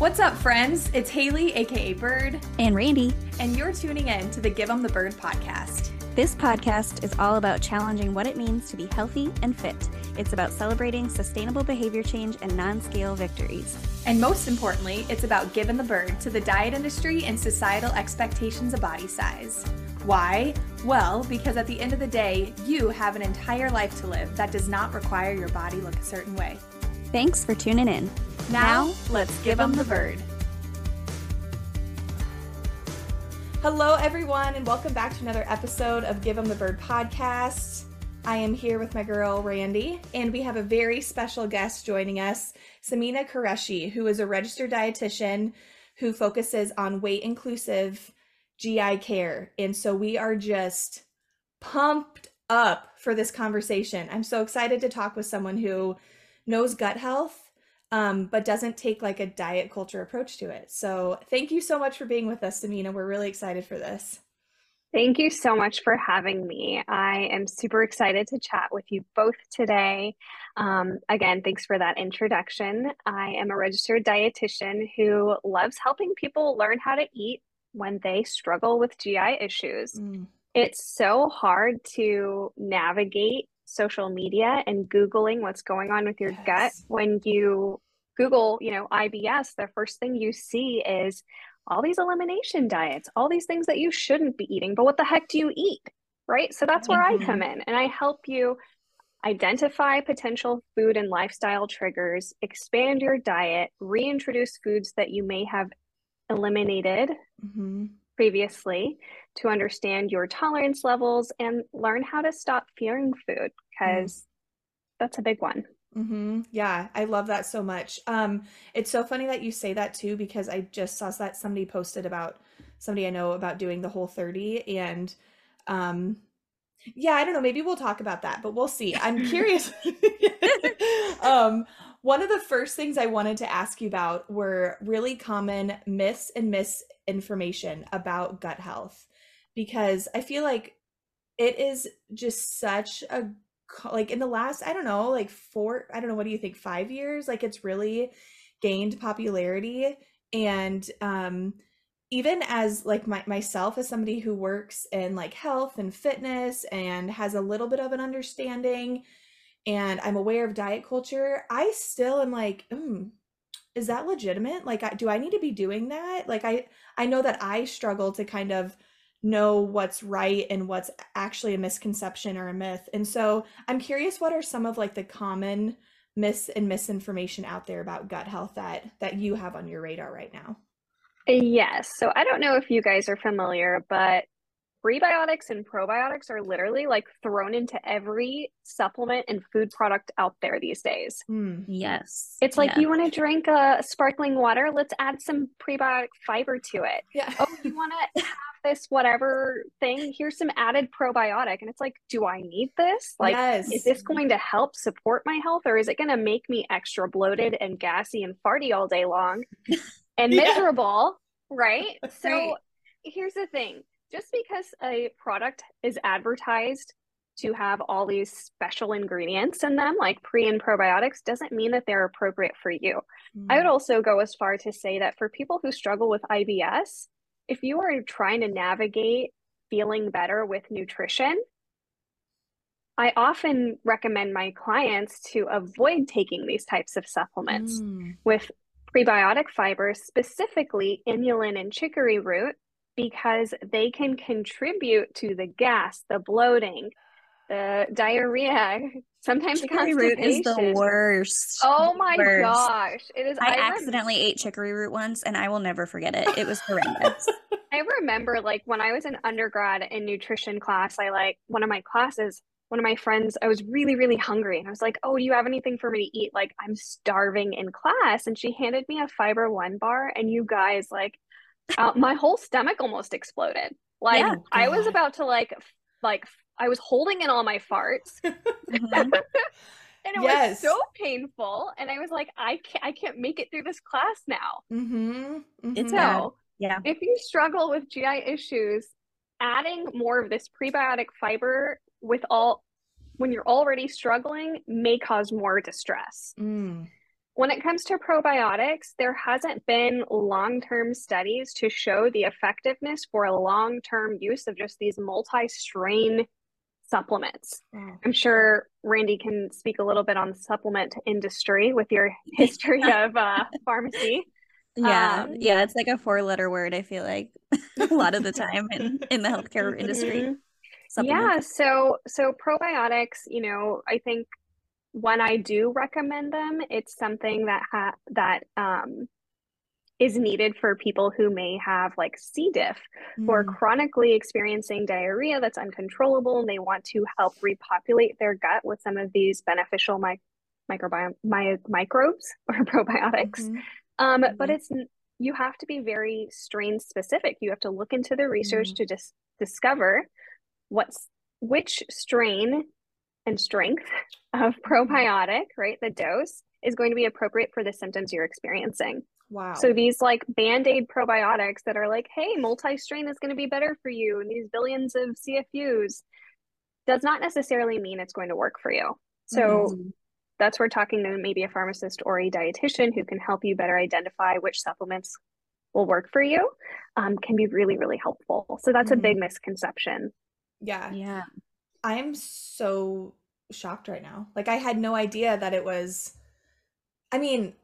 What's up, friends? It's Haley, aka Bird, and Randy, and you're tuning in to the Give 'em the Bird podcast. This podcast is all about challenging what it means to be healthy and fit. It's about celebrating sustainable behavior change and non scale victories. And most importantly, it's about giving the bird to the diet industry and societal expectations of body size. Why? Well, because at the end of the day, you have an entire life to live that does not require your body look a certain way. Thanks for tuning in. Now, let's give them the bird. Hello, everyone, and welcome back to another episode of Give Them the Bird podcast. I am here with my girl Randy, and we have a very special guest joining us, Samina Qureshi, who is a registered dietitian who focuses on weight inclusive GI care. And so we are just pumped up for this conversation. I'm so excited to talk with someone who knows gut health, um, but doesn't take like a diet culture approach to it. So thank you so much for being with us, Samina. We're really excited for this. Thank you so much for having me. I am super excited to chat with you both today. Um, again, thanks for that introduction. I am a registered dietitian who loves helping people learn how to eat when they struggle with GI issues. Mm. It's so hard to navigate social media and Googling what's going on with your yes. gut. When you Google, you know, IBS, the first thing you see is all these elimination diets, all these things that you shouldn't be eating. But what the heck do you eat? Right. So that's where mm-hmm. I come in and I help you identify potential food and lifestyle triggers, expand your diet, reintroduce foods that you may have eliminated mm-hmm. Previously to understand your tolerance levels and learn how to stop fearing food because mm. that's a big one. Mm-hmm. Yeah, I love that so much. Um, it's so funny that you say that too because I just saw that somebody posted about somebody I know about doing the whole 30 and um yeah, I don't know, maybe we'll talk about that, but we'll see. I'm curious. um one of the first things I wanted to ask you about were really common myths and misinformation about gut health because I feel like it is just such a like in the last I don't know like four I don't know what do you think 5 years? Like it's really gained popularity and um even as like my, myself as somebody who works in like health and fitness and has a little bit of an understanding and I'm aware of diet culture, I still am like, mm, is that legitimate? Like, do I need to be doing that? Like, I I know that I struggle to kind of know what's right and what's actually a misconception or a myth. And so I'm curious, what are some of like the common myths and misinformation out there about gut health that that you have on your radar right now? Yes. So I don't know if you guys are familiar, but prebiotics and probiotics are literally like thrown into every supplement and food product out there these days. Mm, yes. It's like you want to drink a sparkling water, let's add some prebiotic fiber to it. Yeah. Oh, you want to have this whatever thing, here's some added probiotic and it's like, do I need this? Like yes. is this going to help support my health or is it going to make me extra bloated and gassy and farty all day long and miserable, yeah. right? So right. here's the thing just because a product is advertised to have all these special ingredients in them, like pre and probiotics, doesn't mean that they're appropriate for you. Mm. I would mm. also go as far to say that for people who struggle with IBS, if you are trying to navigate feeling better with nutrition, I often recommend my clients to avoid taking these types of supplements mm. with prebiotic fibers, specifically inulin and chicory root, because they can contribute to the gas, the bloating, the diarrhea, sometimes chicory root is the worst. Oh my worst. gosh. It is I, I accidentally ate chicory root once and I will never forget it. It was horrendous. I remember like when I was an undergrad in nutrition class, I like one of my classes, one of my friends, I was really, really hungry. And I was like, Oh, do you have anything for me to eat? Like I'm starving in class. And she handed me a fiber one bar. And you guys, like uh, my whole stomach almost exploded. Like yeah, I was about to like like I was holding in all my farts. Mm-hmm. and it yes. was so painful and I was like I can't I can't make it through this class now. Mm-hmm. Mm-hmm. It's so yeah. If you struggle with GI issues, adding more of this prebiotic fiber with all when you're already struggling may cause more distress. Mm. When it comes to probiotics, there hasn't been long term studies to show the effectiveness for a long term use of just these multi strain supplements. Mm. I'm sure Randy can speak a little bit on the supplement industry with your history of uh, pharmacy. Yeah, um, yeah, it's like a four letter word, I feel like a lot of the time in, in the healthcare industry. Mm-hmm. Yeah, so so probiotics, you know, I think when I do recommend them, it's something that ha- that um, is needed for people who may have like C. diff, mm. who are mm. chronically experiencing diarrhea that's uncontrollable, and they want to help repopulate their gut with some of these beneficial mi- microbiome my- microbes or probiotics. Mm-hmm. Um, mm-hmm. But it's you have to be very strain specific. You have to look into the research mm. to just discover what's which strain and strength of probiotic, right? The dose is going to be appropriate for the symptoms you're experiencing. Wow. So these like band-aid probiotics that are like, hey, multi-strain is going to be better for you, and these billions of CFUs does not necessarily mean it's going to work for you. So mm-hmm. that's where talking to maybe a pharmacist or a dietitian who can help you better identify which supplements will work for you um, can be really, really helpful. So that's mm-hmm. a big misconception. Yeah. Yeah. I'm so shocked right now. Like I had no idea that it was I mean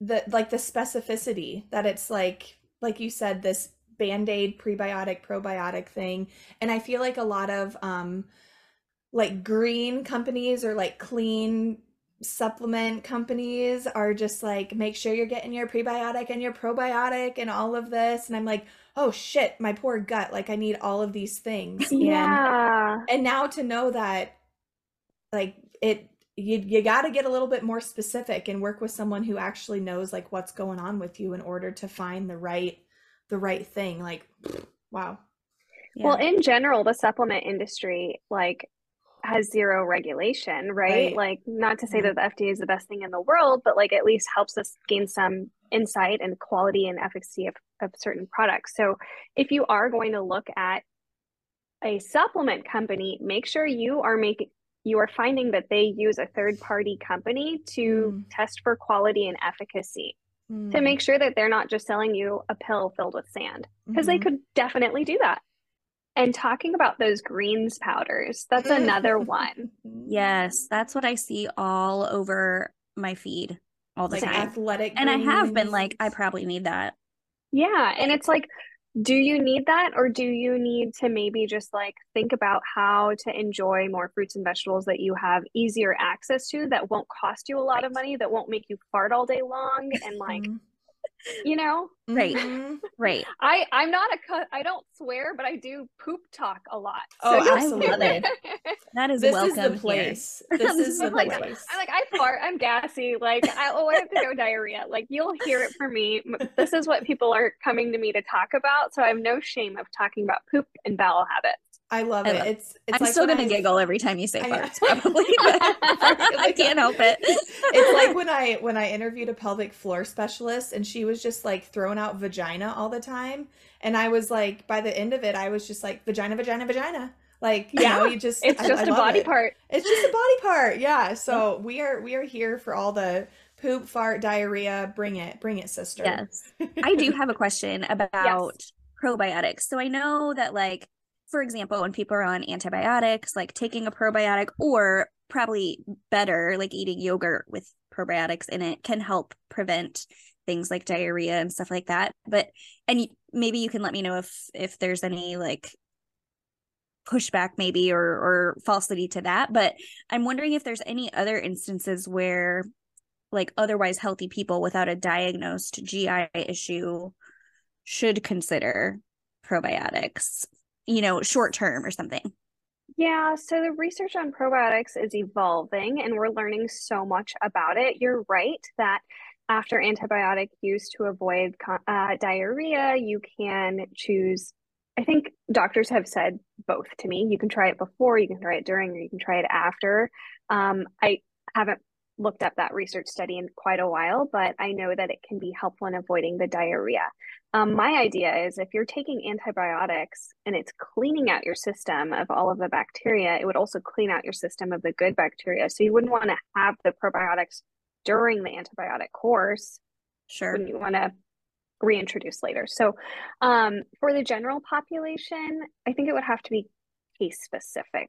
the like the specificity that it's like like you said this band-aid prebiotic probiotic thing and I feel like a lot of um like green companies or like clean supplement companies are just like make sure you're getting your prebiotic and your probiotic and all of this and I'm like oh shit my poor gut like I need all of these things yeah. And, and now to know that like it you you got to get a little bit more specific and work with someone who actually knows like what's going on with you in order to find the right the right thing like wow. Yeah. well in general the supplement industry like has zero regulation right, right. like not to say that the fda is the best thing in the world but like at least helps us gain some insight and quality and efficacy of, of certain products so if you are going to look at a supplement company make sure you are making you are finding that they use a third party company to mm. test for quality and efficacy mm. to make sure that they're not just selling you a pill filled with sand because mm-hmm. they could definitely do that. And talking about those greens powders, that's another one. Yes, that's what I see all over my feed all the like time. Athletic, and I have been like, I probably need that. Yeah, and it's like do you need that or do you need to maybe just like think about how to enjoy more fruits and vegetables that you have easier access to that won't cost you a lot right. of money that won't make you fart all day long and like mm-hmm you know? Right. Mm-hmm. right. I i'm not a cut i don't swear but i do poop talk a lot. Oh so absolutely that is this welcome is the place here. this is the like, place. I'm like i fart i'm gassy like i oh i have to go diarrhea. Like you'll hear it from me. This is what people are coming to me to talk about so i have no shame of talking about poop and bowel habits I love I it. Love it's, it's I'm like still gonna I, giggle every time you say farts, probably. I can't help it. it's like when I when I interviewed a pelvic floor specialist and she was just like throwing out vagina all the time. And I was like, by the end of it, I was just like vagina, vagina, vagina. Like, you yeah, know, you just it's just I, a body it. part. It's just a body part. Yeah. So we are we are here for all the poop, fart, diarrhea. Bring it, bring it, sister. Yes. I do have a question about yes. probiotics. So I know that like for example, when people are on antibiotics, like taking a probiotic or probably better, like eating yogurt with probiotics in it can help prevent things like diarrhea and stuff like that. But and maybe you can let me know if if there's any like pushback maybe or or falsity to that, but I'm wondering if there's any other instances where like otherwise healthy people without a diagnosed GI issue should consider probiotics you know, short term or something? Yeah, so the research on probiotics is evolving and we're learning so much about it. You're right that after antibiotic use to avoid uh, diarrhea, you can choose. I think doctors have said both to me. You can try it before, you can try it during, or you can try it after. Um, I haven't looked up that research study in quite a while, but I know that it can be helpful in avoiding the diarrhea. Um, my idea is if you're taking antibiotics and it's cleaning out your system of all of the bacteria, it would also clean out your system of the good bacteria. So you wouldn't want to have the probiotics during the antibiotic course. Sure. You want to reintroduce later. So, um, for the general population, I think it would have to be case specific.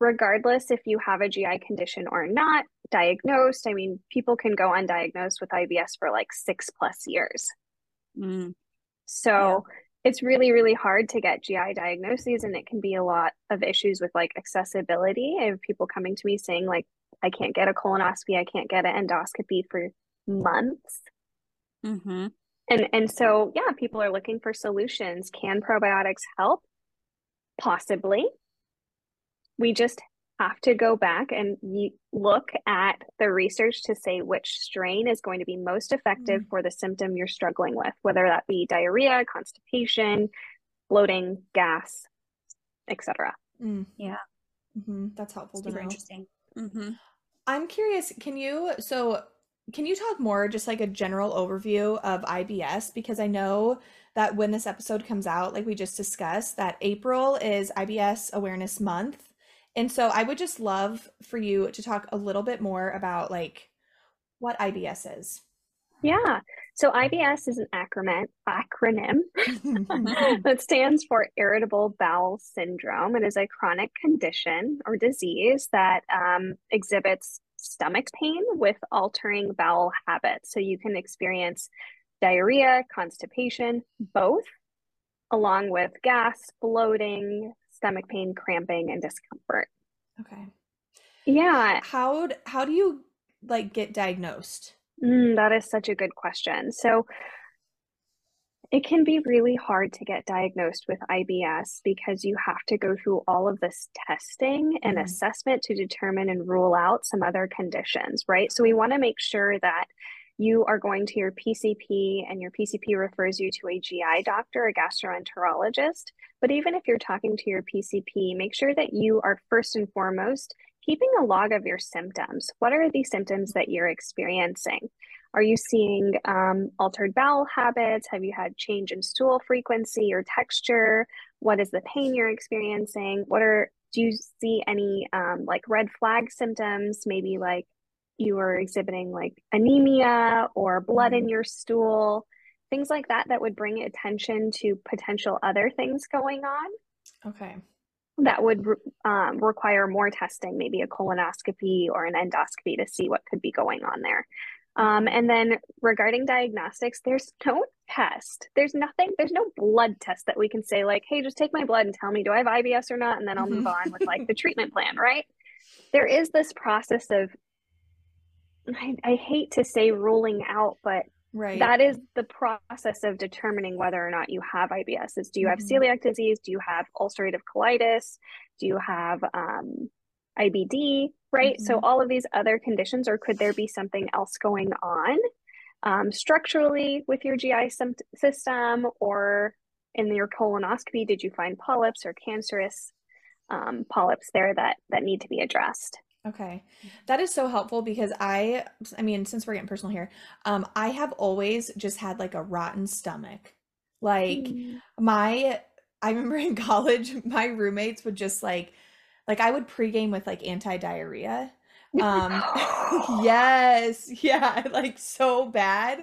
Regardless if you have a GI condition or not, diagnosed, I mean, people can go undiagnosed with IBS for like six plus years. Mm. So, yeah. it's really, really hard to get GI diagnoses, and it can be a lot of issues with like accessibility. I have people coming to me saying, like, I can't get a colonoscopy, I can't get an endoscopy for months. Mm-hmm and and so yeah people are looking for solutions can probiotics help possibly we just have to go back and look at the research to say which strain is going to be most effective mm. for the symptom you're struggling with whether that be diarrhea constipation bloating gas etc mm. yeah mm-hmm. that's helpful Super interesting mm-hmm. i'm curious can you so can you talk more, just like a general overview of IBS? Because I know that when this episode comes out, like we just discussed, that April is IBS Awareness Month. And so I would just love for you to talk a little bit more about like what IBS is. Yeah. So IBS is an acronym acronym that stands for irritable bowel syndrome. It is a chronic condition or disease that um, exhibits stomach pain with altering bowel habits. So you can experience diarrhea, constipation, both, along with gas, bloating, stomach pain, cramping, and discomfort. Okay. Yeah. How how do you like get diagnosed? Mm, that is such a good question. So it can be really hard to get diagnosed with IBS because you have to go through all of this testing and mm-hmm. assessment to determine and rule out some other conditions, right? So we want to make sure that you are going to your PCP and your PCP refers you to a GI doctor, a gastroenterologist. But even if you're talking to your PCP, make sure that you are first and foremost keeping a log of your symptoms. What are the symptoms that you're experiencing? Are you seeing um, altered bowel habits? Have you had change in stool frequency or texture? What is the pain you're experiencing? What are do you see any um, like red flag symptoms? Maybe like you are exhibiting like anemia or blood mm-hmm. in your stool, things like that that would bring attention to potential other things going on. Okay. That would um, require more testing, maybe a colonoscopy or an endoscopy to see what could be going on there. Um, and then regarding diagnostics, there's no test. There's nothing, there's no blood test that we can say, like, hey, just take my blood and tell me, do I have IBS or not? And then I'll move mm-hmm. on with like the treatment plan, right? There is this process of, I, I hate to say ruling out, but right. that is the process of determining whether or not you have IBS. Is do you have mm-hmm. celiac disease? Do you have ulcerative colitis? Do you have um, IBD, right? Mm-hmm. So all of these other conditions, or could there be something else going on um, structurally with your GI system or in your colonoscopy? Did you find polyps or cancerous um, polyps there that that need to be addressed? Okay. That is so helpful because I I mean, since we're getting personal here, um, I have always just had like a rotten stomach. Like mm. my I remember in college, my roommates would just like like I would pregame with like anti-diarrhea. Um yes, yeah, like so bad.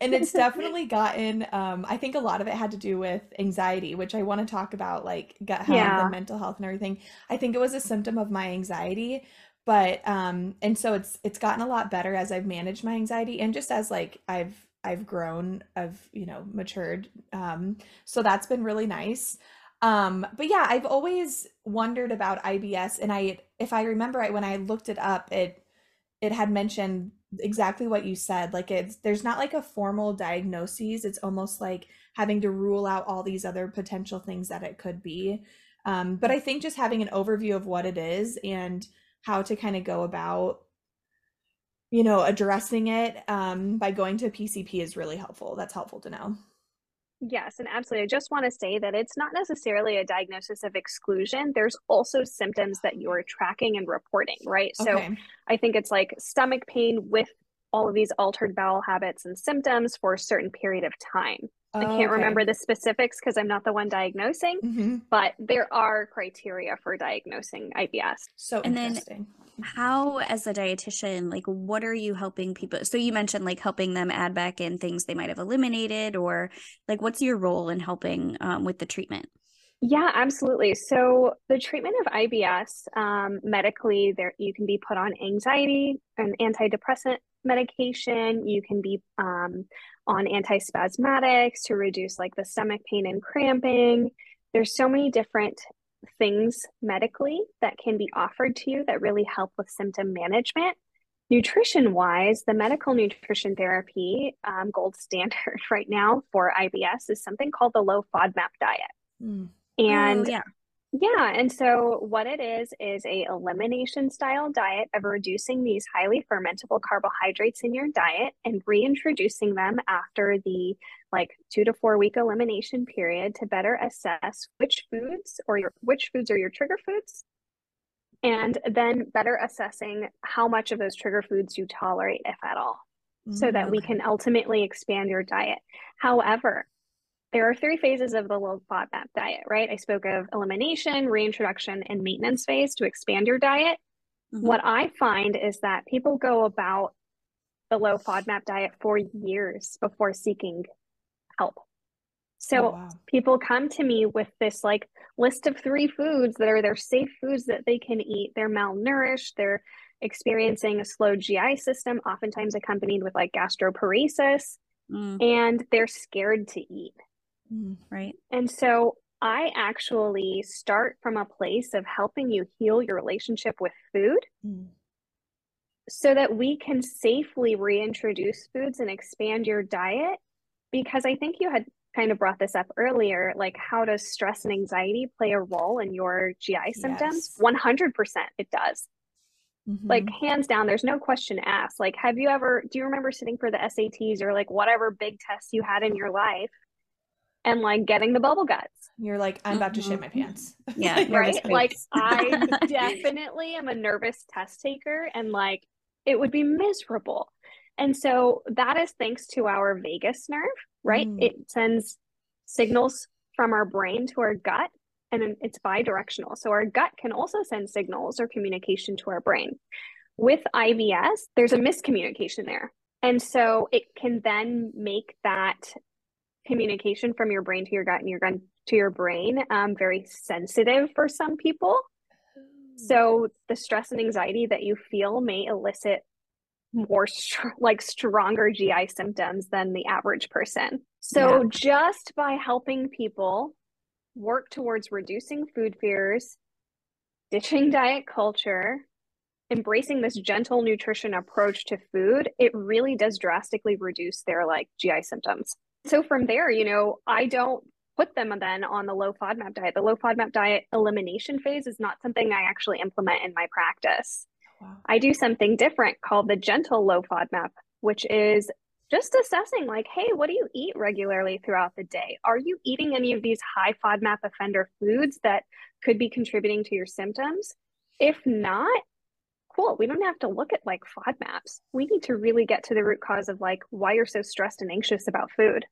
And it's definitely gotten um I think a lot of it had to do with anxiety, which I want to talk about like gut health yeah. and mental health and everything. I think it was a symptom of my anxiety, but um and so it's it's gotten a lot better as I've managed my anxiety and just as like I've I've grown, I've, you know, matured. Um so that's been really nice. Um, but yeah, I've always wondered about IBS, and I, if I remember right, when I looked it up, it it had mentioned exactly what you said. Like it's there's not like a formal diagnosis. It's almost like having to rule out all these other potential things that it could be. Um, but I think just having an overview of what it is and how to kind of go about you know addressing it um, by going to a pcp is really helpful that's helpful to know Yes, and absolutely. I just want to say that it's not necessarily a diagnosis of exclusion. There's also symptoms that you're tracking and reporting, right? Okay. So I think it's like stomach pain with all of these altered bowel habits and symptoms for a certain period of time. Oh, I can't okay. remember the specifics because I'm not the one diagnosing, mm-hmm. but there are criteria for diagnosing IBS. So and interesting. Then how, as a dietitian, like what are you helping people? So you mentioned like helping them add back in things they might have eliminated, or like what's your role in helping um, with the treatment? Yeah, absolutely. So the treatment of IBS um, medically, there you can be put on anxiety and antidepressant medication. You can be um, on antispasmodics to reduce like the stomach pain and cramping. There's so many different things medically that can be offered to you that really help with symptom management. Nutrition wise, the medical nutrition therapy um, gold standard right now for IBS is something called the low FODMAP diet. Mm. And oh, yeah. Yeah, and so what it is is a elimination style diet of reducing these highly fermentable carbohydrates in your diet and reintroducing them after the like 2 to 4 week elimination period to better assess which foods or your which foods are your trigger foods and then better assessing how much of those trigger foods you tolerate if at all so mm, that okay. we can ultimately expand your diet. However, there are three phases of the low FODMAP diet, right? I spoke of elimination, reintroduction, and maintenance phase to expand your diet. Mm-hmm. What I find is that people go about the low FODMAP diet for years before seeking help. So oh, wow. people come to me with this like list of three foods that are their safe foods that they can eat. They're malnourished, they're experiencing a slow GI system, oftentimes accompanied with like gastroparesis, mm. and they're scared to eat. Mm, right. And so I actually start from a place of helping you heal your relationship with food mm. so that we can safely reintroduce foods and expand your diet. Because I think you had kind of brought this up earlier like, how does stress and anxiety play a role in your GI symptoms? Yes. 100% it does. Mm-hmm. Like hands down, there's no question asked. Like, have you ever, do you remember sitting for the SATs or like whatever big tests you had in your life and like getting the bubble guts. You're like, I'm about to shit my mm-hmm. pants. Yeah. right. Like I definitely am a nervous test taker and like it would be miserable. And so that is thanks to our vagus nerve, right? Mm. It sends signals from our brain to our gut and it's bidirectional. So our gut can also send signals or communication to our brain. With IBS, there's a miscommunication there. And so it can then make that communication from your brain to your gut and your gut to your brain um, very sensitive for some people. So the stress and anxiety that you feel may elicit more str- like stronger GI symptoms than the average person. So yeah. just by helping people work towards reducing food fears, ditching diet culture, embracing this gentle nutrition approach to food, it really does drastically reduce their like GI symptoms so from there, you know, I don't put them then on the low FODMAP diet. The low FODMAP diet elimination phase is not something I actually implement in my practice. Wow. I do something different called the gentle low FODMAP, which is just assessing like, hey, what do you eat regularly throughout the day? Are you eating any of these high FODMAP offender foods that could be contributing to your symptoms? If not, cool. We don't have to look at like FODMAPs. We need to really get to the root cause of like why you're so stressed and anxious about food.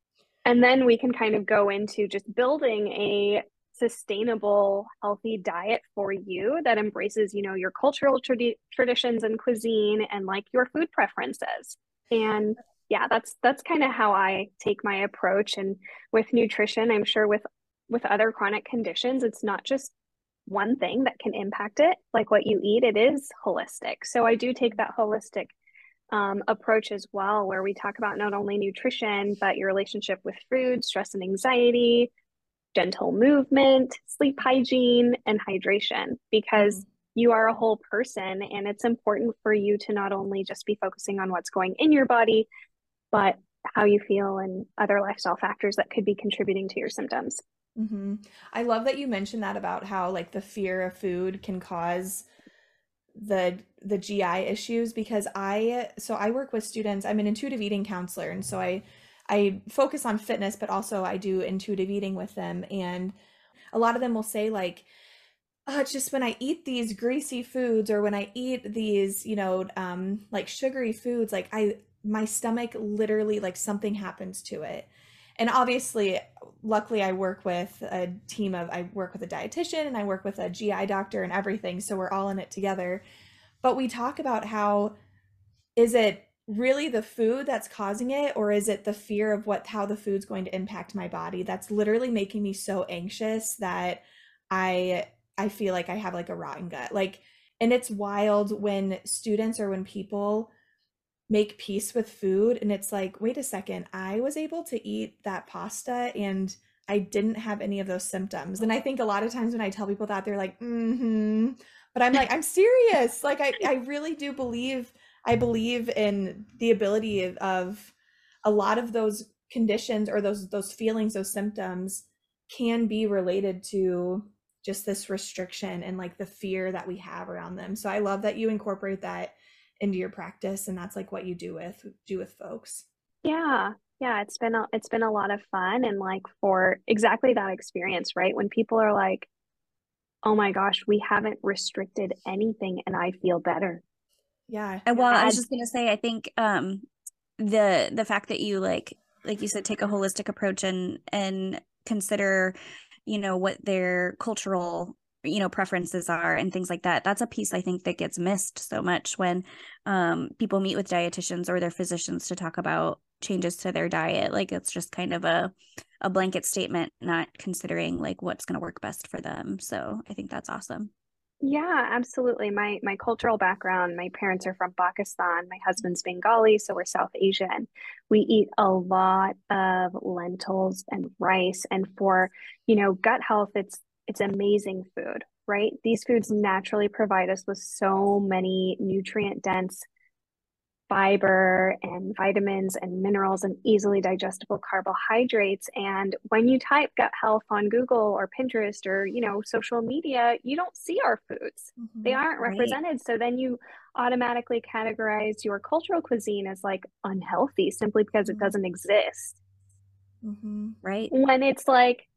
And then we can kind of go into just building a sustainable, healthy diet for you that embraces, you know, your cultural tradi- traditions and cuisine and like your food preferences. And yeah, that's that's kind of how I take my approach. And with nutrition, I'm sure with with other chronic conditions, it's not just one thing that can impact it, like what you eat, it is holistic. So I do take that holistic um, approach as well, where we talk about not only nutrition, but your relationship with food, stress and anxiety, gentle movement, sleep hygiene, and hydration, because mm-hmm. you are a whole person. And it's important for you to not only just be focusing on what's going in your body, but how you feel and other lifestyle factors that could be contributing to your symptoms. Mm-hmm. I love that you mentioned that about how like the fear of food can cause the the GI issues because I so I work with students. I'm an intuitive eating counselor and so I I focus on fitness but also I do intuitive eating with them and a lot of them will say like oh, it's just when I eat these greasy foods or when I eat these, you know, um like sugary foods like I my stomach literally like something happens to it and obviously luckily I work with a team of I work with a dietitian and I work with a GI doctor and everything so we're all in it together. But we talk about how is it really the food that's causing it or is it the fear of what how the food's going to impact my body? That's literally making me so anxious that I I feel like I have like a rotten gut. Like and it's wild when students or when people make peace with food and it's like wait a second i was able to eat that pasta and i didn't have any of those symptoms. And i think a lot of times when i tell people that they're like mm-hmm. But i'm like i'm serious. Like i, I really do believe i believe in the ability of, of a lot of those conditions or those those feelings those symptoms can be related to just this restriction and like the fear that we have around them. So i love that you incorporate that into your practice and that's like what you do with do with folks. Yeah. Yeah it's been a, it's been a lot of fun and like for exactly that experience right? When people are like oh my gosh we haven't restricted anything and i feel better. Yeah. And well i was just gonna say i think um the the fact that you like like you said take a holistic approach and and consider you know what their cultural you know preferences are and things like that that's a piece i think that gets missed so much when um, people meet with dietitians or their physicians to talk about changes to their diet. Like it's just kind of a a blanket statement not considering like what's going to work best for them. So i think that's awesome. Yeah absolutely. My my cultural background my parents are from pakistan my husband's bengali so we're south asian. We eat a lot of lentils and rice and for you know gut health it's it's amazing food, right? These foods naturally provide us with so many nutrient dense fiber and vitamins and minerals and easily digestible carbohydrates and when you type gut health on google or pinterest or you know social media you don't see our foods mm-hmm. they aren't represented right. so then you automatically categorize your cultural cuisine as like unhealthy simply because it mm-hmm. doesn't exist mm-hmm. right when it's like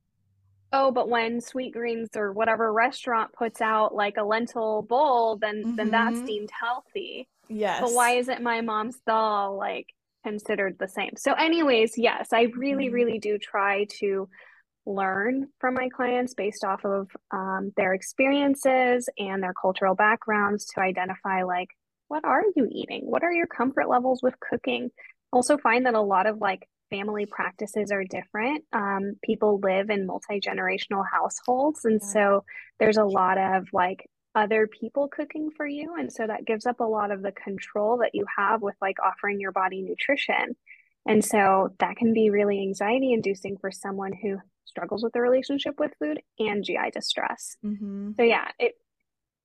oh but when Sweetgreens or whatever restaurant puts out like a lentil bowl then mm-hmm. then that's deemed healthy. Yes but why isn't my mom's dal like considered the same? So anyways yes i really mm-hmm. really do try to learn from my clients based off of um, their experiences and their cultural backgrounds to identify like what are you eating? What are your comfort levels with cooking? Also find that a lot of like family practices are different. Um, people live in multi generational households. And yeah. so there's a lot of like other people cooking for you. And so that gives up a lot of the control that you have with like offering your body nutrition. And so that can be really anxiety inducing for someone who struggles with the relationship with food and GI distress. Mm-hmm. So yeah, it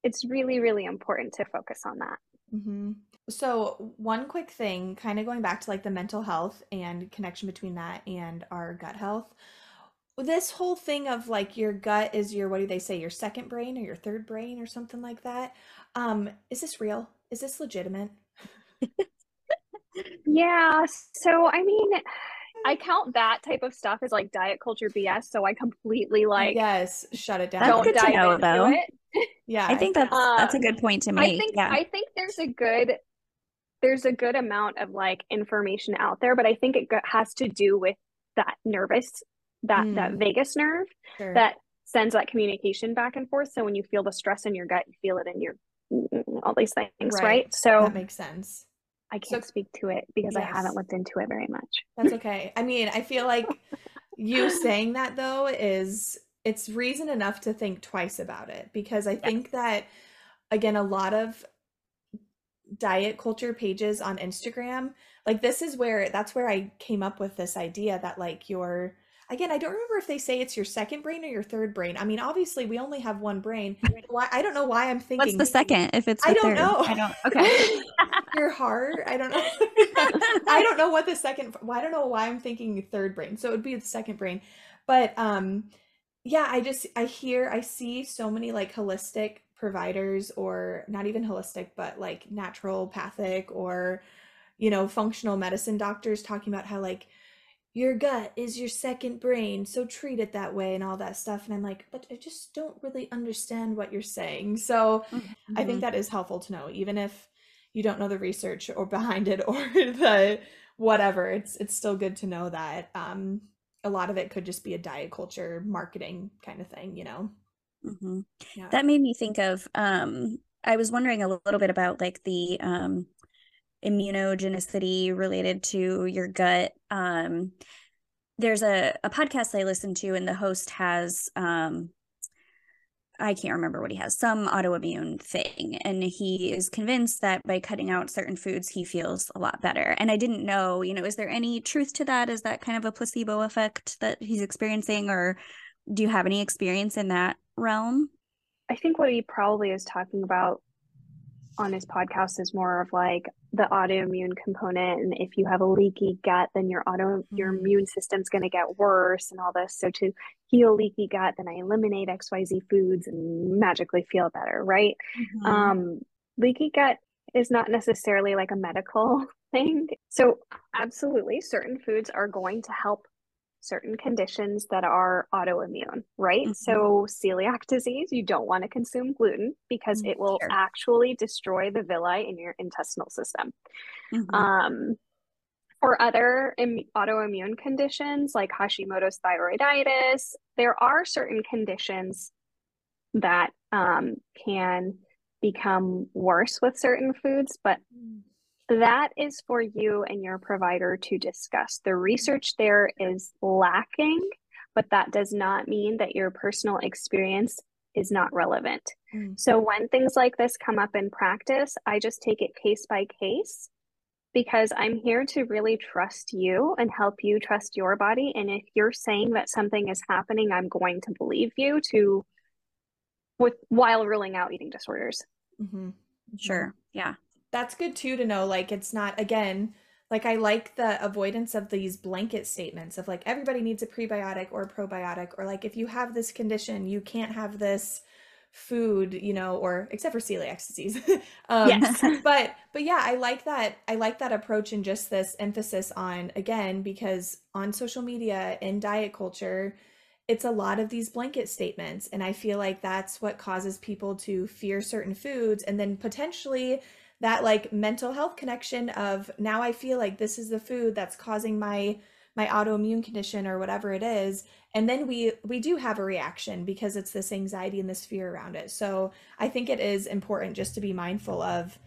it's really really important to focus on that. Mm-hmm. So, one quick thing, kind of going back to like the mental health and connection between that and our gut health. This whole thing of like your gut is your, what do they say, your second brain or your third brain or something like that. Um, is this real? Is this legitimate? yeah. So, I mean, I count that type of stuff as like diet culture BS. So I completely like yes, shut it down. That's don't dive know, into though. it. yeah, I think that's uh, that's a good point to make. I think yeah. I think there's a good there's a good amount of like information out there, but I think it has to do with that nervous that mm. that vagus nerve sure. that sends that communication back and forth. So when you feel the stress in your gut, you feel it in your all these things, right? right? So that makes sense. I can't so, speak to it because yes. I haven't looked into it very much. That's okay. I mean, I feel like you saying that though is it's reason enough to think twice about it because I yes. think that again a lot of diet culture pages on Instagram, like this is where that's where I came up with this idea that like your again, I don't remember if they say it's your second brain or your third brain. I mean, obviously, we only have one brain. Why? I don't know why I'm thinking. What's the second? If it's I don't third? know. I don't. Okay. your heart. I don't know. I don't know what the second. I don't know why I'm thinking third brain. So it would be the second brain, but um, yeah. I just I hear I see so many like holistic providers or not even holistic, but like naturopathic or you know functional medicine doctors talking about how like your gut is your second brain, so treat it that way and all that stuff. And I'm like, but I just don't really understand what you're saying. So mm-hmm. I think that is helpful to know, even if you don't know the research or behind it or the whatever. It's it's still good to know that. Um, a lot of it could just be a diet culture marketing kind of thing, you know? Mm-hmm. Yeah. That made me think of, um, I was wondering a little bit about like the um, immunogenicity related to your gut. Um, there's a, a podcast I listen to, and the host has um, I can't remember what he has, some autoimmune thing. And he is convinced that by cutting out certain foods, he feels a lot better. And I didn't know, you know, is there any truth to that? Is that kind of a placebo effect that he's experiencing? Or do you have any experience in that realm? I think what he probably is talking about on his podcast is more of like the autoimmune component and if you have a leaky gut then your auto your mm-hmm. immune system's going to get worse and all this so to heal leaky gut then i eliminate xyz foods and magically feel better right mm-hmm. um leaky gut is not necessarily like a medical thing so absolutely certain foods are going to help certain conditions that are autoimmune, right? Mm-hmm. So, celiac disease, you don't want to consume gluten because mm-hmm. it will sure. actually destroy the villi in your intestinal system. Mm-hmm. Um, for other Im- autoimmune conditions like Hashimoto's thyroiditis, there are certain conditions that um, can become worse with certain foods, but mm that is for you and your provider to discuss. The research there is lacking, but that does not mean that your personal experience is not relevant. Mm. So when things like this come up in practice, I just take it case by case because I'm here to really trust you and help you trust your body. And if you're saying that something is happening, I'm going to believe you to with while ruling out eating disorders. Mm-hmm. Sure. Yeah that's good too to know like it's not again like I like the avoidance of these blanket statements of like everybody needs a prebiotic or a probiotic or like if you have this condition you can't have this food you know or except for celiac disease um yes. but but yeah i like that i like that approach and just this emphasis on again because on social media and diet culture it's a lot of these blanket statements and i feel like that's what causes people to fear certain foods and then potentially that like mental health connection of now I feel like this is the food that's causing my my autoimmune condition or whatever it is. And then we we do have a reaction because it's this anxiety and this fear around it. So i think it is important just to be mindful of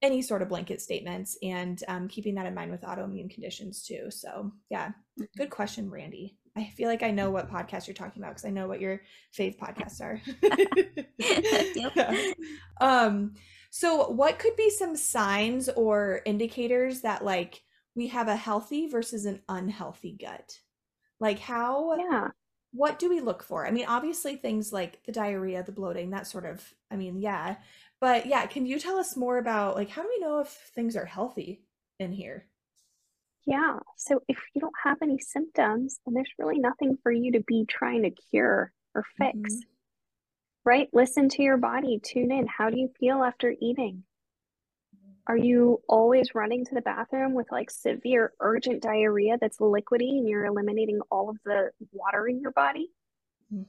any sort of blanket statements and um, keeping that in mind with autoimmune conditions too. So yeah mm-hmm. good question randy. I feel like i know what podcast you're talking about because i know what your fave podcasts are. Yep. um so, what could be some signs or indicators that like we have a healthy versus an unhealthy gut? Like how Yeah. What do we look for? I mean, obviously things like the diarrhea, the bloating, that sort of I mean, yeah. But yeah, can you tell us more about like how do we know if things are healthy in here? Yeah. So if you don't have any symptoms, then there's really nothing for you to be trying to cure or fix. Mm-hmm right? Listen to your body, tune in. How do you feel after eating? Are you always running to the bathroom with like severe urgent diarrhea that's liquidy and you're eliminating all of the water in your body? Mm-hmm.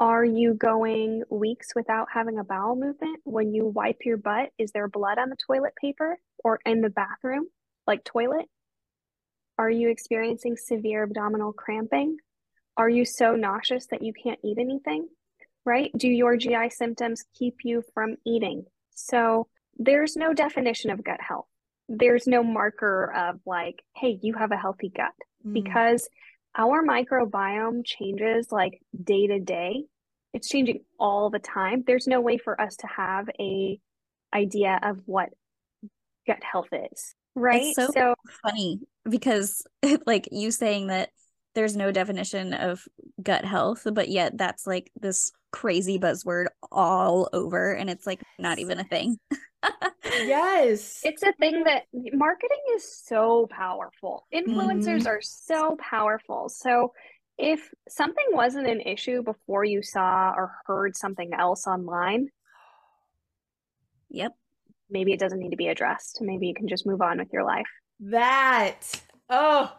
Are you going weeks without having a bowel movement? When you wipe your butt, is there blood on the toilet paper or in the bathroom, like toilet? Are you experiencing severe abdominal cramping? Are you so nauseous that you can't eat anything? Right? Do your GI symptoms keep you from eating? So there's no definition of gut health. There's no marker of like, hey, you have a healthy gut mm. because our microbiome changes like day to day. It's changing all the time. There's no way for us to have a idea of what gut health is. Right. So, so funny because like you saying that there's no definition of gut health, but yet that's like this crazy buzzword all over and it's like not even a thing. yes. It's a thing that marketing is so powerful. Influencers mm-hmm. are so powerful. So if something wasn't an issue before you saw or heard something else online, yep. Maybe it doesn't need to be addressed. Maybe you can just move on with your life. That. Oh.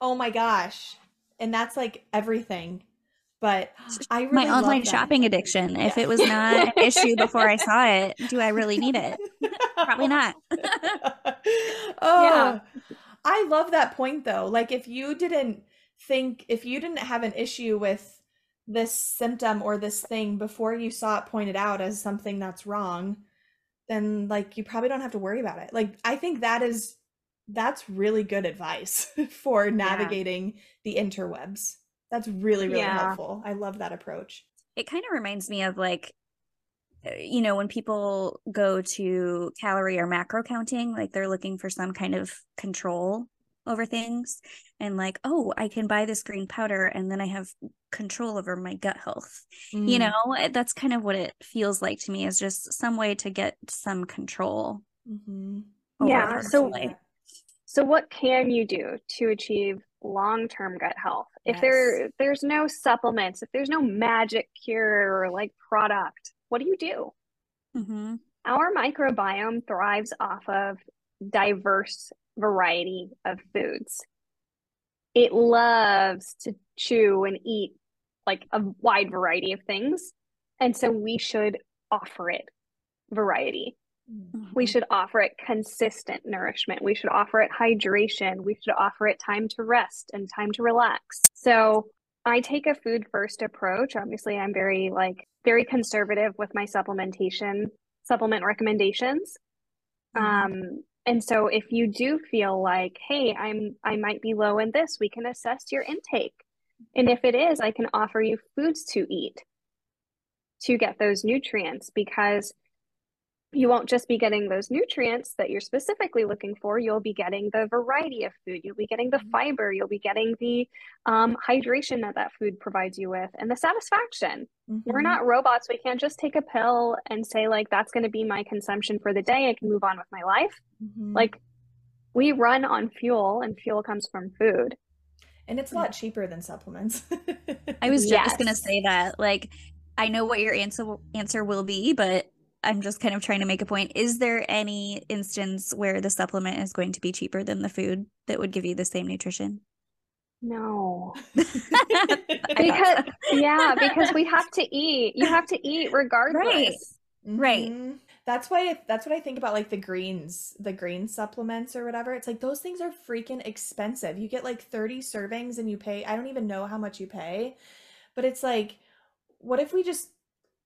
Oh my gosh. And that's like everything but I really my online shopping addiction. Yeah. If it was not an issue before I saw it, do I really need it? Probably not. oh, yeah. I love that point though. Like if you didn't think if you didn't have an issue with this symptom or this thing before you saw it pointed out as something that's wrong, then like you probably don't have to worry about it. Like I think that is that's really good advice for navigating yeah. the interwebs. That's really really yeah. helpful. I love that approach. It kind of reminds me of like uh, you know when people go to calorie or macro counting like they're looking for some kind of control over things and like oh i can buy this green powder and then i have control over my gut health mm. you know eh, that's kind of what it feels like to me is just some way to get some control mm-hmm. yeah so so what can you do to achieve long-term gut health yes. if there there's no supplements if there's no magic cure or like product what do you do mm-hmm. our microbiome thrives off of diverse variety of foods. It loves to chew and eat like a wide variety of things. And so we should offer it variety. Mm-hmm. We should offer it consistent nourishment. We should offer it hydration. We should offer it time to rest and time to relax. So I take a food first approach. Obviously, I'm very like very conservative with my supplementation supplement recommendations. Mm-hmm. Um, and so if you do feel like hey i'm i might be low in this we can assess your intake and if it is i can offer you foods to eat to get those nutrients because you won't just be getting those nutrients that you're specifically looking for you'll be getting the variety of food you'll be getting the mm-hmm. fiber you'll be getting the um, hydration that that food provides you with and the satisfaction mm-hmm. we're not robots we can't just take a pill and say like that's going to be my consumption for the day i can move on with my life mm-hmm. like we run on fuel and fuel comes from food and it's a lot cheaper than supplements i was yes. just going to say that like i know what your answer answer will be but I'm just kind of trying to make a point. Is there any instance where the supplement is going to be cheaper than the food that would give you the same nutrition? No. because yeah, because we have to eat. You have to eat regardless. Right. Mm-hmm. Right. That's why that's what I think about like the greens, the green supplements or whatever. It's like those things are freaking expensive. You get like 30 servings and you pay I don't even know how much you pay. But it's like what if we just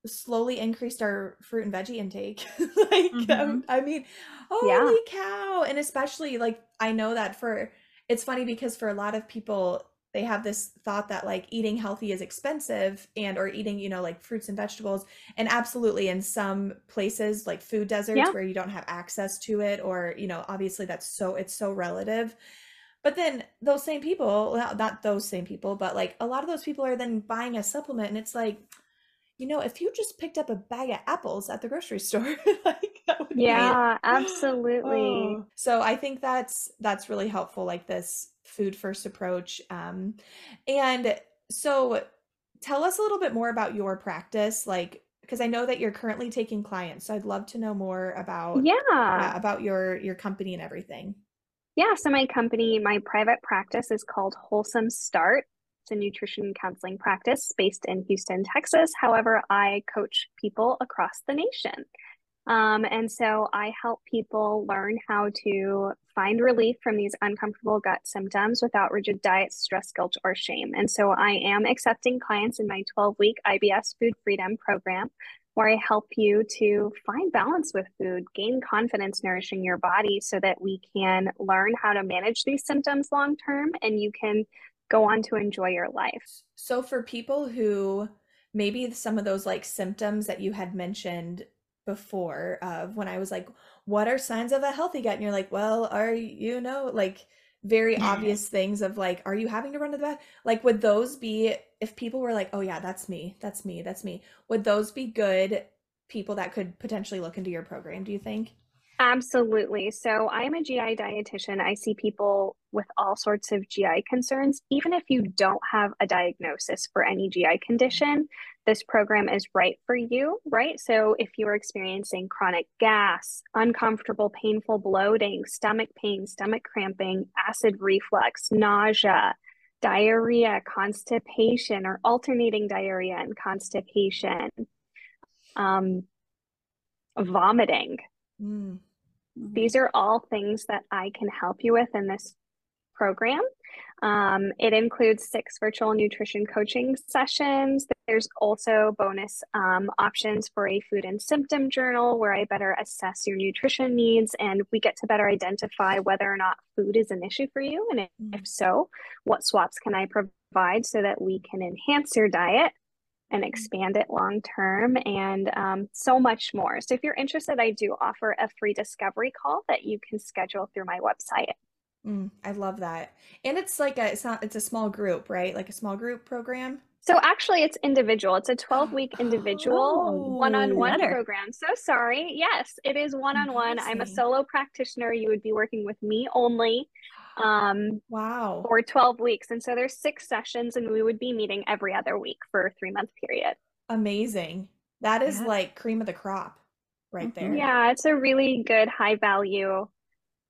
slowly increased our fruit and veggie intake. like, um, mm-hmm. um, I mean, holy yeah. cow. And especially, like, I know that for it's funny because for a lot of people, they have this thought that like eating healthy is expensive and or eating you know like fruits and vegetables and absolutely in some places like food deserts yeah. where you don't have access to it or you know obviously that's so it's so relative but then those same people well, not those same people but like a lot of those people are then buying a supplement and it's like you know, if you just picked up a bag of apples at the grocery store, like yeah, be, absolutely. Oh. So I think that's that's really helpful, like this food first approach. Um, and so tell us a little bit more about your practice, like because I know that you're currently taking clients. So I'd love to know more about yeah uh, about your your company and everything. Yeah, so my company, my private practice is called Wholesome Start. It's a nutrition counseling practice based in Houston, Texas. However, I coach people across the nation. Um, and so I help people learn how to find relief from these uncomfortable gut symptoms without rigid diets, stress, guilt, or shame. And so I am accepting clients in my 12 week IBS Food Freedom program, where I help you to find balance with food, gain confidence nourishing your body so that we can learn how to manage these symptoms long term and you can go on to enjoy your life. So for people who maybe some of those like symptoms that you had mentioned before of when I was like, what are signs of a healthy gut? And you're like, well, are you know, like very mm-hmm. obvious things of like, are you having to run to the bath? Like, would those be if people were like, oh yeah, that's me, that's me, that's me, would those be good people that could potentially look into your program, do you think? Absolutely. So I'm a GI dietitian. I see people with all sorts of GI concerns. Even if you don't have a diagnosis for any GI condition, this program is right for you, right? So if you're experiencing chronic gas, uncomfortable, painful bloating, stomach pain, stomach cramping, acid reflux, nausea, diarrhea, constipation, or alternating diarrhea and constipation, um, vomiting, Mm. These are all things that I can help you with in this program. Um, it includes six virtual nutrition coaching sessions. There's also bonus um, options for a food and symptom journal where I better assess your nutrition needs and we get to better identify whether or not food is an issue for you. And if, mm. so, what swaps can I provide so that we can enhance your diet and mm. expand it long term and um, so much more. So if you're interested, I do offer a free discovery call that you can schedule through my website. Mm, I love that. And it's like a it's not it's a small group, right? Like a small group program. So actually it's individual. It's a 12 week individual one on one program. So sorry. Yes, it is one on one. I'm a solo practitioner. You would be working with me only. Um wow. For 12 weeks. And so there's six sessions and we would be meeting every other week for a 3 month period. Amazing. That is yeah. like cream of the crop right there. Yeah, it's a really good high value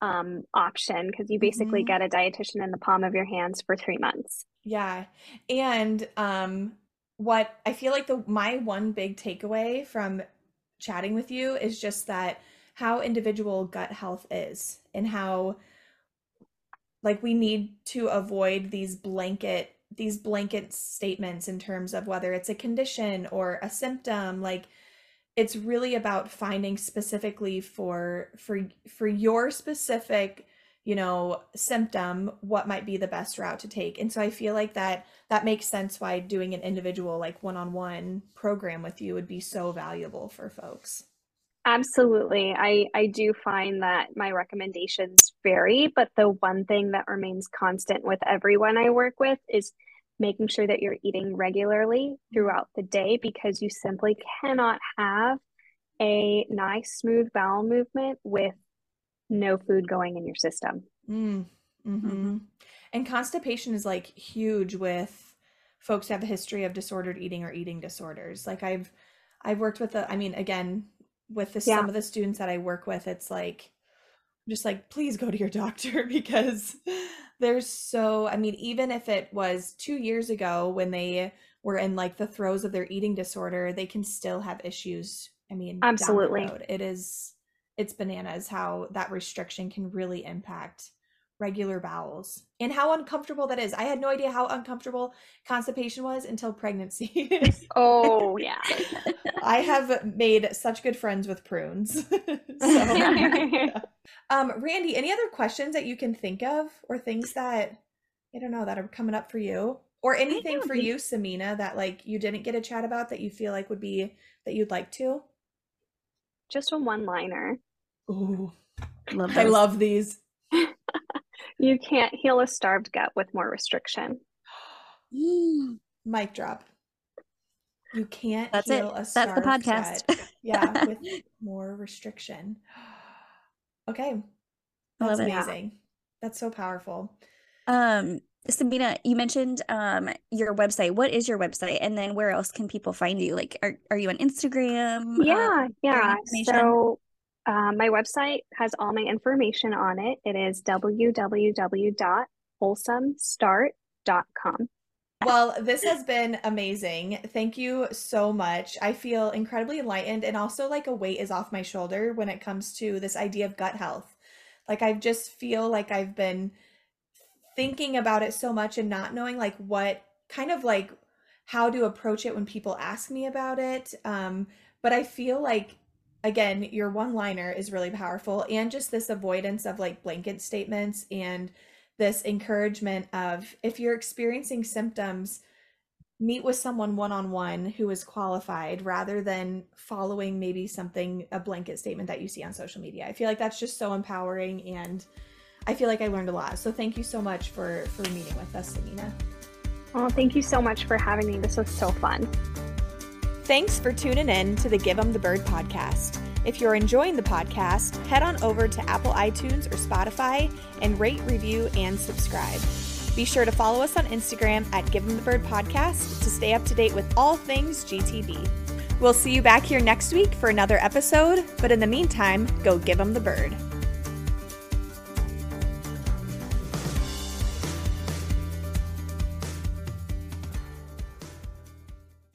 um, option because you basically mm-hmm. get a dietitian in the palm of your hands for three months. Yeah. And um, what I feel like the my one big takeaway from chatting with you is just that how individual gut health is and how like we need to avoid these blanket these blanket statements in terms of whether it's a condition or a symptom like it's really about finding specifically for for for your specific you know symptom what might be the best route to take. And so i feel like that that makes sense why doing an individual like one-on-one program with you would be so valuable for folks. Absolutely. I i do find that my recommendations vary but the one thing that remains constant with everyone i work with is making sure that you're eating regularly throughout the day because you simply cannot have a nice, smooth bowel movement with no food going in your system. Mm, mm-hmm. Mm-hmm. And constipation is like huge with folks who have a history of disordered eating or eating disorders. Like I've I've worked with the I mean again with the, yeah. some of the students that I work with it's like just like please go to your doctor because there's so i mean even if it was two years ago when they were in like the throes of their eating disorder they can still have issues i mean absolutely. it is it's bananas how that restriction can really impact regular bowels and how uncomfortable that is i had no idea how uncomfortable constipation was until pregnancy oh yeah i have made such good friends with prunes so yeah. Um, Randy, any other questions that you can think of or things that I don't know that are coming up for you? Or anything for you, Samina, that like you didn't get a chat about that you feel like would be that you'd like to? Just a one liner. Ooh. Love I love these. You can't heal a starved gut with more restriction. Mic drop. You can't That's it. That's the podcast. Gut. Yeah, with more restriction. Okay. That's amazing. That's so powerful. Um, Samina, you mentioned um your website. What is your website? And then where else can people find you? Like are, are you on Instagram? Yeah, um, yeah. So um, my website has all my information on it. It is www.wholesomestart.com. Well, this has been amazing. Thank you so much. I feel incredibly enlightened and also like a weight is off my shoulder when it comes to this idea of gut health. Like I just feel like I've been thinking about it so much and not knowing like what kind of like how to approach it when people ask me about it. Um but I feel like again, your one liner is really powerful and just this avoidance of like blanket statements and this encouragement of if you're experiencing symptoms meet with someone one-on-one who is qualified rather than following maybe something a blanket statement that you see on social media. I feel like that's just so empowering and i feel like i learned a lot. So thank you so much for for meeting with us Samina. oh thank you so much for having me. This was so fun thanks for tuning in to the Give 'em the bird podcast if you're enjoying the podcast, head on over to Apple iTunes or Spotify and rate, review, and subscribe. Be sure to follow us on Instagram at Give 'em the Bird Podcast to stay up to date with all things GTB. We'll see you back here next week for another episode, but in the meantime, go give 'em the bird.